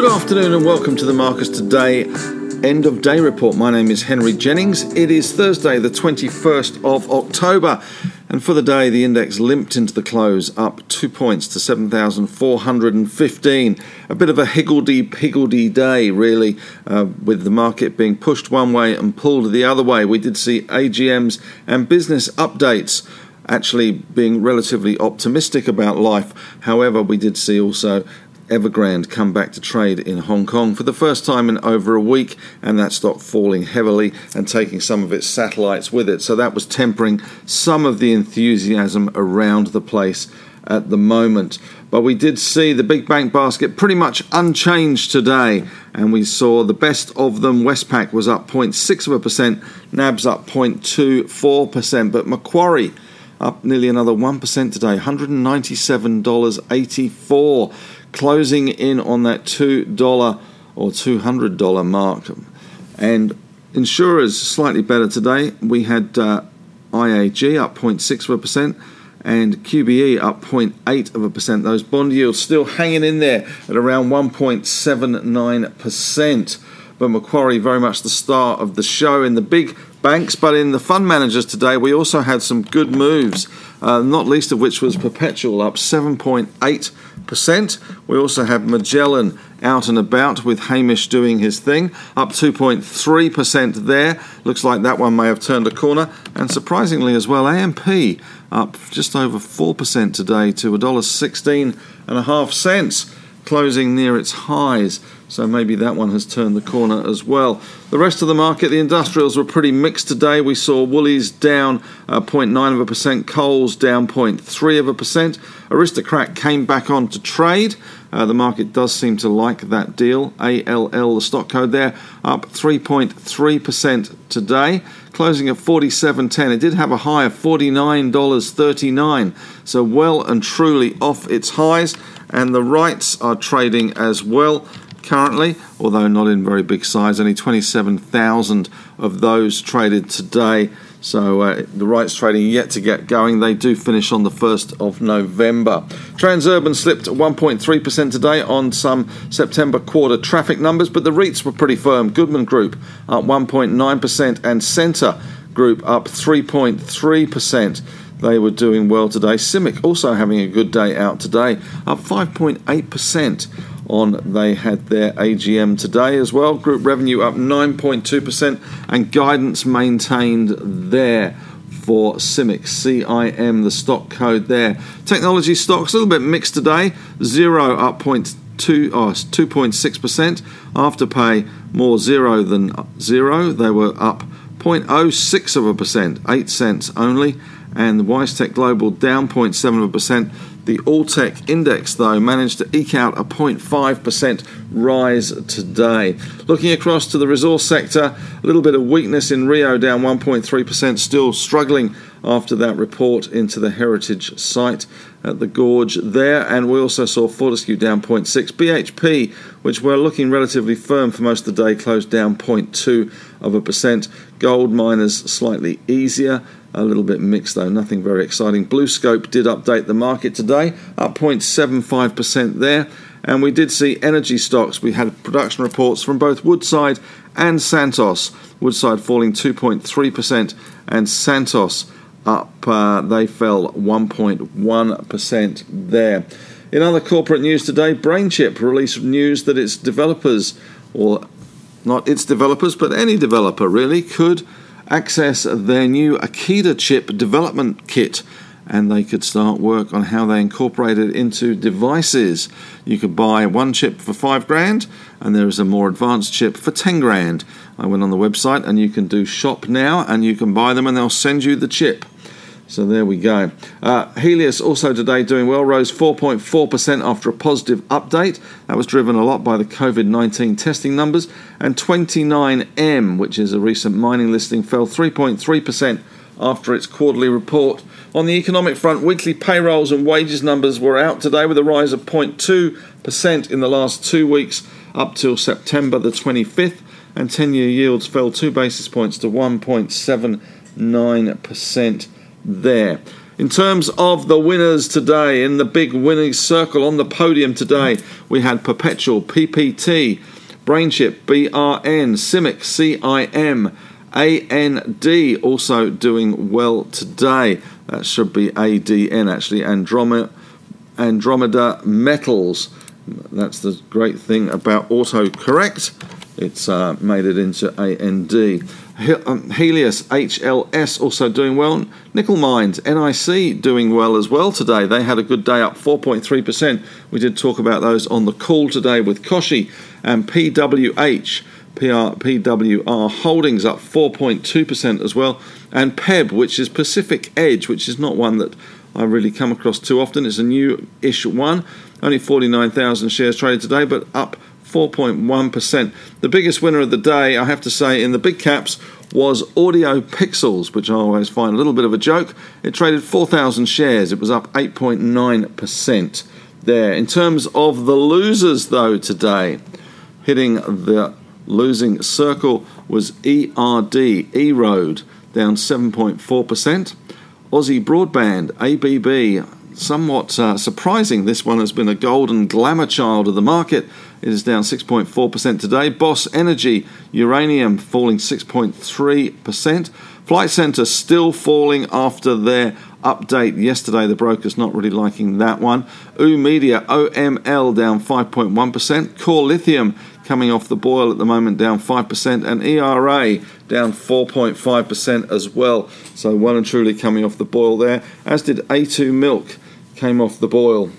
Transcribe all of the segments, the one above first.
Good afternoon and welcome to the Marcus Today end of day report. My name is Henry Jennings. It is Thursday, the 21st of October, and for the day, the index limped into the close, up two points to 7,415. A bit of a higgledy piggledy day, really, uh, with the market being pushed one way and pulled the other way. We did see AGMs and business updates actually being relatively optimistic about life. However, we did see also Evergrande come back to trade in Hong Kong for the first time in over a week, and that stock falling heavily and taking some of its satellites with it. So that was tempering some of the enthusiasm around the place at the moment. But we did see the big bank basket pretty much unchanged today, and we saw the best of them. Westpac was up 0.6 of a percent, NAB's up 0.24 percent, but Macquarie up nearly another 1% today, $197.84 closing in on that $2 or $200 mark. And insurers slightly better today. We had uh, IAG up 0.6 of a percent and QBE up 0.8 of a percent. Those bond yields still hanging in there at around 1.79%. But Macquarie very much the star of the show in the big banks, but in the fund managers today, we also had some good moves, uh, not least of which was Perpetual up 7.8%. We also have Magellan out and about with Hamish doing his thing, up 2.3% there. Looks like that one may have turned a corner. And surprisingly as well, AMP up just over 4% today to $1.16 and a half cents closing near its highs. So maybe that one has turned the corner as well. The rest of the market, the industrials were pretty mixed today. We saw Woolies down uh, 0.9 of a percent, Coles down 0.3 of a percent. Aristocrat came back on to trade. Uh, the market does seem to like that deal. ALL, the stock code there, up 3.3% today, closing at 47.10. It did have a high of $49.39, so well and truly off its highs and the rights are trading as well currently, although not in very big size. Only 27,000 of those traded today. So uh, the rights trading yet to get going. They do finish on the 1st of November. Transurban slipped 1.3% today on some September quarter traffic numbers, but the REITs were pretty firm. Goodman Group up 1.9% and Scentre Group up 3.3%. They were doing well today. CIMIC also having a good day out today, up 5.8% on they had their AGM today as well. Group revenue up 9.2% and guidance maintained there for CIMIC, CIM, the stock code there. Technology stocks a little bit mixed today. Xero up 0.2, oh, 2.6%. Afterpay more zero than zero. They were up 0.06 of a percent, 8 cents only and the WiseTech Global down 0.7%. The Alltech Index, though, managed to eke out a 0.5% rise today. Looking across to the resource sector, a little bit of weakness in Rio, down 1.3%, still struggling after that report into the heritage site at the gorge there. And we also saw Fortescue down 0.6. BHP, which were looking relatively firm for most of the day, closed down 0.2 of a percent. Gold miners slightly easier. A little bit mixed though, nothing very exciting. BlueScope did update the market today, up 0.75% there. And we did see energy stocks. We had production reports from both Woodside and Santos. Woodside falling 2.3% and Santos up, uh, they fell 1.1% there. In other corporate news today, BrainChip released news that its developers, or not its developers, but any developer really, could access their new Akida chip development kit and they could start work on how they incorporate it into devices. You could buy one chip for five grand, and there is a more advanced chip for 10 grand. I went on the website and you can do shop now and you can buy them and they'll send you the chip. So there we go. Uh, Healius also today doing well, rose 4.4% after a positive update. That was driven a lot by the COVID 19 testing numbers. And 29M, which is a recent mining listing, fell 3.3% after its quarterly report. On the economic front, weekly payrolls and wages numbers were out today with a rise of 0.2% in the last two weeks up till September the 25th. And 10 year yields fell two basis points to 1.79% there. In terms of the winners today, in the big winning circle on the podium today, we had Perpetual, PPT, Brainchip, BRN, CIMIC, CIM, AND also doing well today. That should be ADN actually, Andromeda, Andromeda Metals. That's the great thing about autocorrect. It's uh, made it into AND. Um, Healius HLS also doing well. Nickel Mines NIC doing well as well today. They had a good day up 4.3%. We did talk about those on the call today with Koshi and PWH. PR, PWR Holdings up 4.2% as well, and PEB, which is Pacific Edge, which is not one that I really come across too often. It's a new ish one, only 49,000 shares traded today, but up 4.1%. The biggest winner of the day, I have to say, in the big caps was Audio Pixels, which I always find a little bit of a joke. It traded 4,000 shares, it was up 8.9% there. In terms of the losers, though, today, hitting the losing circle was ERD, E Road, down 7.4%. Aussie Broadband, ABB, somewhat uh, surprising. This one has been a golden glamour child of the market. It is down 6.4% today. Boss Energy, uranium falling 6.3%. Flight Centre still falling after their update yesterday. The broker's not really liking that one. oOh!media, OML down 5.1%. Core Lithium coming off the boil at the moment down 5%. And ERA down 4.5% as well. So well and truly coming off the boil there. As did A2 Milk came off the boil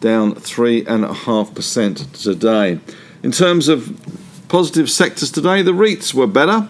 down 3.5% today. In terms of positive sectors today, the REITs were better.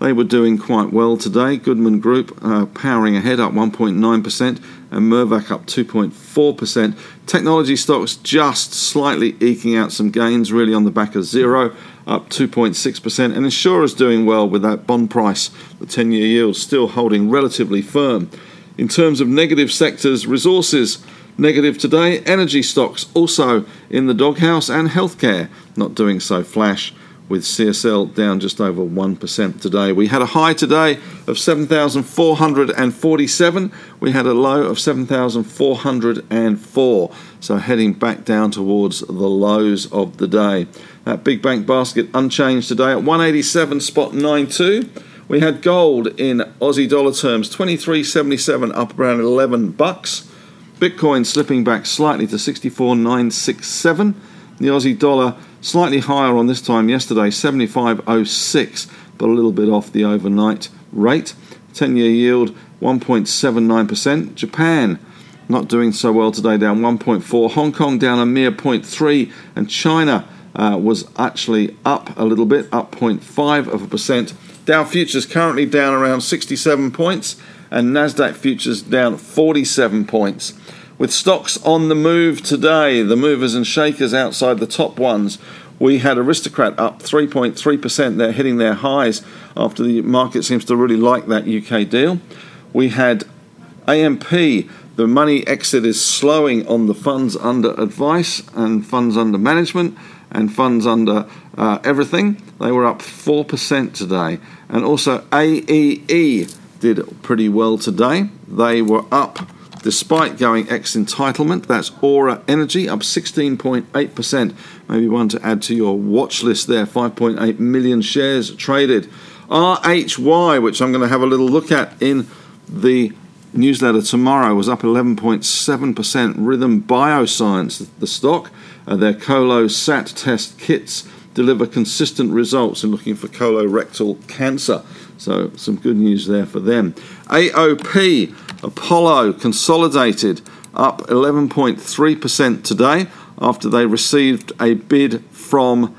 They were doing quite well today. Goodman Group uh, powering ahead up 1.9% and Mirvac up 2.4%. Technology stocks just slightly eking out some gains, really on the back of Xero, up 2.6%. And insurers doing well with that bond price, the 10 year yield still holding relatively firm. In terms of negative sectors, resources negative today. Energy stocks also in the doghouse, and healthcare not doing so flash. With CSL down just over 1% today. We had a high today of 7,447. We had a low of 7,404. So heading back down towards the lows of the day. That big bank basket unchanged today at 187 spot 92. We had gold in Aussie dollar terms, 23.77 up around 11 bucks. Bitcoin slipping back slightly to 64.967. The Aussie dollar slightly higher on this time yesterday, 75.06, but a little bit off the overnight rate. 10 year yield 1.79%. Japan not doing so well today, down 1.4. Hong Kong down a mere 0.3, and China uh, was actually up a little bit, up 0.5 of a percent. Dow futures currently down around 67 points, and Nasdaq futures down 47 points. With stocks on the move today, the movers and shakers outside the top ones, we had Aristocrat up 3.3%. They're hitting their highs after the market seems to really like that UK deal. We had AMP, the money exit is slowing on the funds under advice and funds under management and funds under uh, everything. They were up 4% today. And also AEE did pretty well today. They were up despite going ex entitlement. That's Aura Energy up 16.8%. Maybe one to add to your watch list there 5.8 million shares traded. RHY, which I'm going to have a little look at in the newsletter tomorrow, was up 11.7%. Rhythm Bioscience, the stock, uh, their ColoSTAT test kits deliver consistent results in looking for colorectal cancer. So, some good news there for them. AOP, Apollo, consolidated up 11.3% today after they received a bid from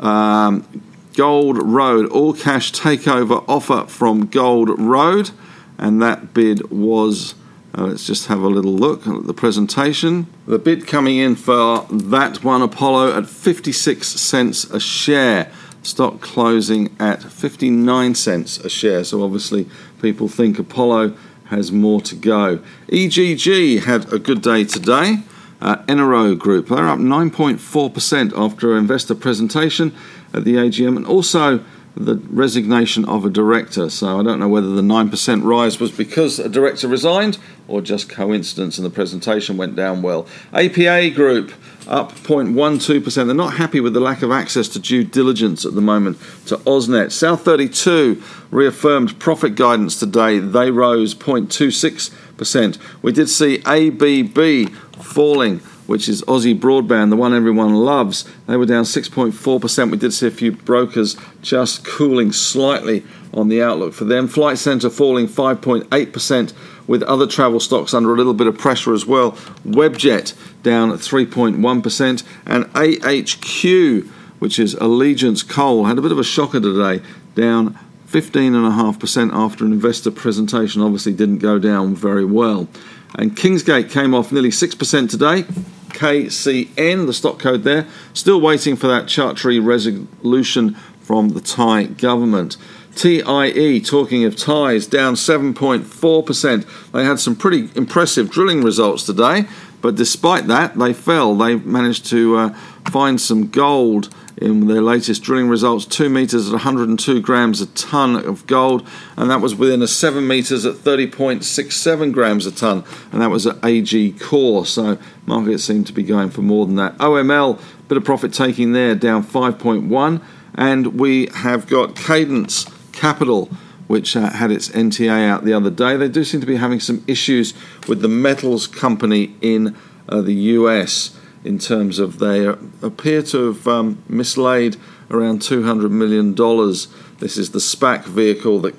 um, Gold Road, all cash takeover offer from Gold Road, and that bid was. Uh, let's just have a little look at the presentation. The bid coming in for that one Apollo at 56 cents a share. Stock closing at 59 cents a share. So obviously, people think Apollo has more to go. EGG had a good day today. Uh, Enero Group, they're up 9.4% after an investor presentation at the AGM, and also the resignation of a director. So I don't know whether the 9% rise was because a director resigned or just coincidence and the presentation went down well. APA Group up 0.12%. They're not happy with the lack of access to due diligence at the moment to AusNet. South32 reaffirmed profit guidance today. They rose 0.26%. We did see ABB falling which is Aussie Broadband, the one everyone loves. They were down 6.4%. We did see a few brokers just cooling slightly on the outlook for them. Flight Centre falling 5.8%, with other travel stocks under a little bit of pressure as well. Webjet down 3.1%, and AHQ, which is Allegiance Coal, had a bit of a shocker today, down 15.5% after an investor presentation obviously didn't go down very well. And Kingsgate came off nearly 6% today. KCN, the stock code there. Still waiting for that Chatree resolution from the Thai government. TIE, talking of ties, down 7.4%. They had some pretty impressive drilling results today, but despite that, they fell. They managed to uh, find some gold in their latest drilling results 2 metres at 102 grams a tonne of gold, and that was within a 7 metres at 30.67 grams a tonne, and that was at AG Core. So markets seem to be going for more than that. OML, bit of profit taking there, down 5.1, and we have got Cadence Capital. Which uh, had its NTA out the other day. They do seem to be having some issues with the metals company in uh, the US in terms of they appear to have um, mislaid around $200 million. This is the SPAC vehicle that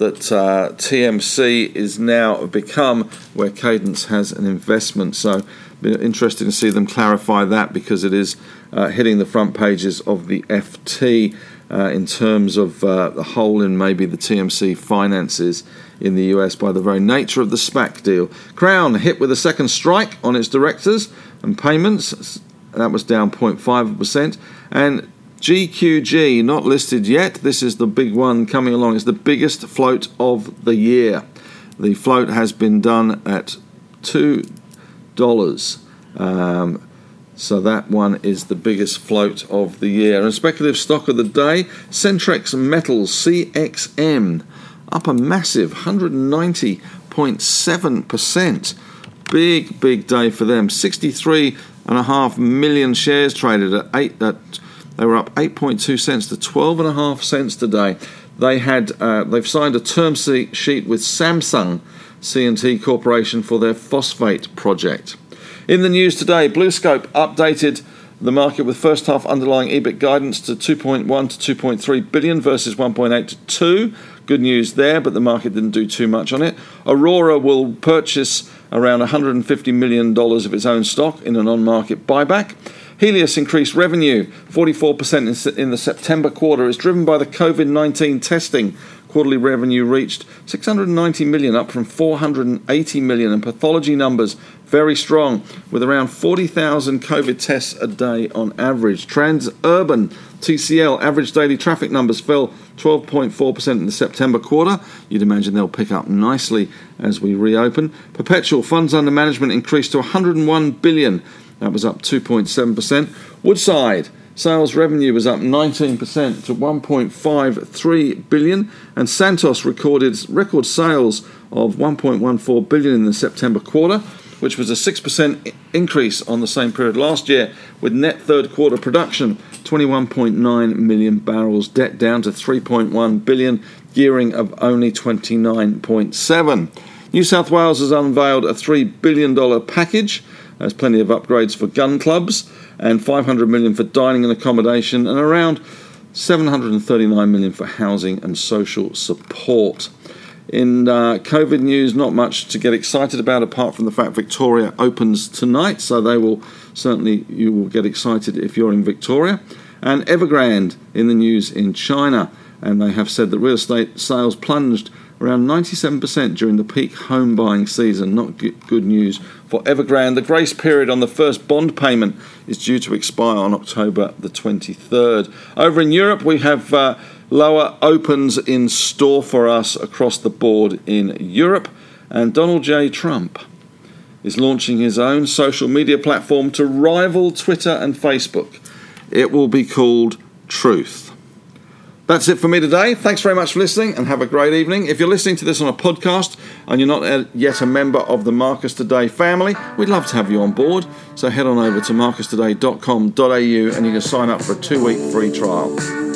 that uh, TMC is now become where Cadence has an investment. So, interesting to see them clarify that because it is uh, hitting the front pages of the FT uh, in terms of uh, the hole in maybe the TMC finances in the US by the very nature of the SPAC deal. Crown hit with a second strike on its directors and payments. That was down 0.5%. And GQG, not listed yet. This is the big one coming along. It's the biggest float of the year. The float has been done at $2. Um, so that one is the biggest float of the year. And speculative stock of the day, Centrex Metals CXM, up a massive 190.7%. Big, big day for them. 63.5 million shares traded at eight. At, they were up 8.2 cents to 12.5 cents today. They had uh, they've signed a term sheet with Samsung C&T Corporation for their phosphate project. In the news today, BlueScope updated the market with first half underlying EBIT guidance to 2.1 to 2.3 billion versus 1.8 to 2. Good news there, but the market didn't do too much on it. Orora will purchase around $150 million of its own stock in an on market buyback. Healius increased revenue 44% in the September quarter is driven by the COVID 19 testing Quarterly revenue reached 690 million, up from 480 million, and pathology numbers very strong, with around 40,000 COVID tests a day on average. Transurban TCL average daily traffic numbers fell 12.4% in the September quarter. You'd imagine they'll pick up nicely as we reopen. Perpetual funds under management increased to 101 billion. That was up 2.7%. Woodside Sales revenue was up 19% to 1.53 billion, and Santos recorded record sales of 1.14 billion in the September quarter, which was a 6% increase on the same period last year, with net third quarter production 21.9 million barrels, debt down to 3.1 billion, gearing of only 29.7. New South Wales has unveiled a $3 billion package. There's plenty of upgrades for gun clubs and 500 million for dining and accommodation, and around 739 million for housing and social support. In uh, COVID news, not much to get excited about apart from the fact Victoria opens tonight, so they will certainly you will get excited if you're in Victoria. And Evergrande in the news in China, and they have said that real estate sales plunged around 97% during the peak home buying season. Not good news for Evergrande. The grace period on the first bond payment is due to expire on October the 23rd. Over in Europe, we have uh, lower opens in store for us across the board in Europe, and Donald J. Trump is launching his own social media platform to rival Twitter and Facebook. It will be called Truth. That's it for me today. Thanks very much for listening and have a great evening. If you're listening to this on a podcast and you're not yet a member of the Marcus Today family, we'd love to have you on board. So head on over to marcustoday.com.au and you can sign up for a two week free trial.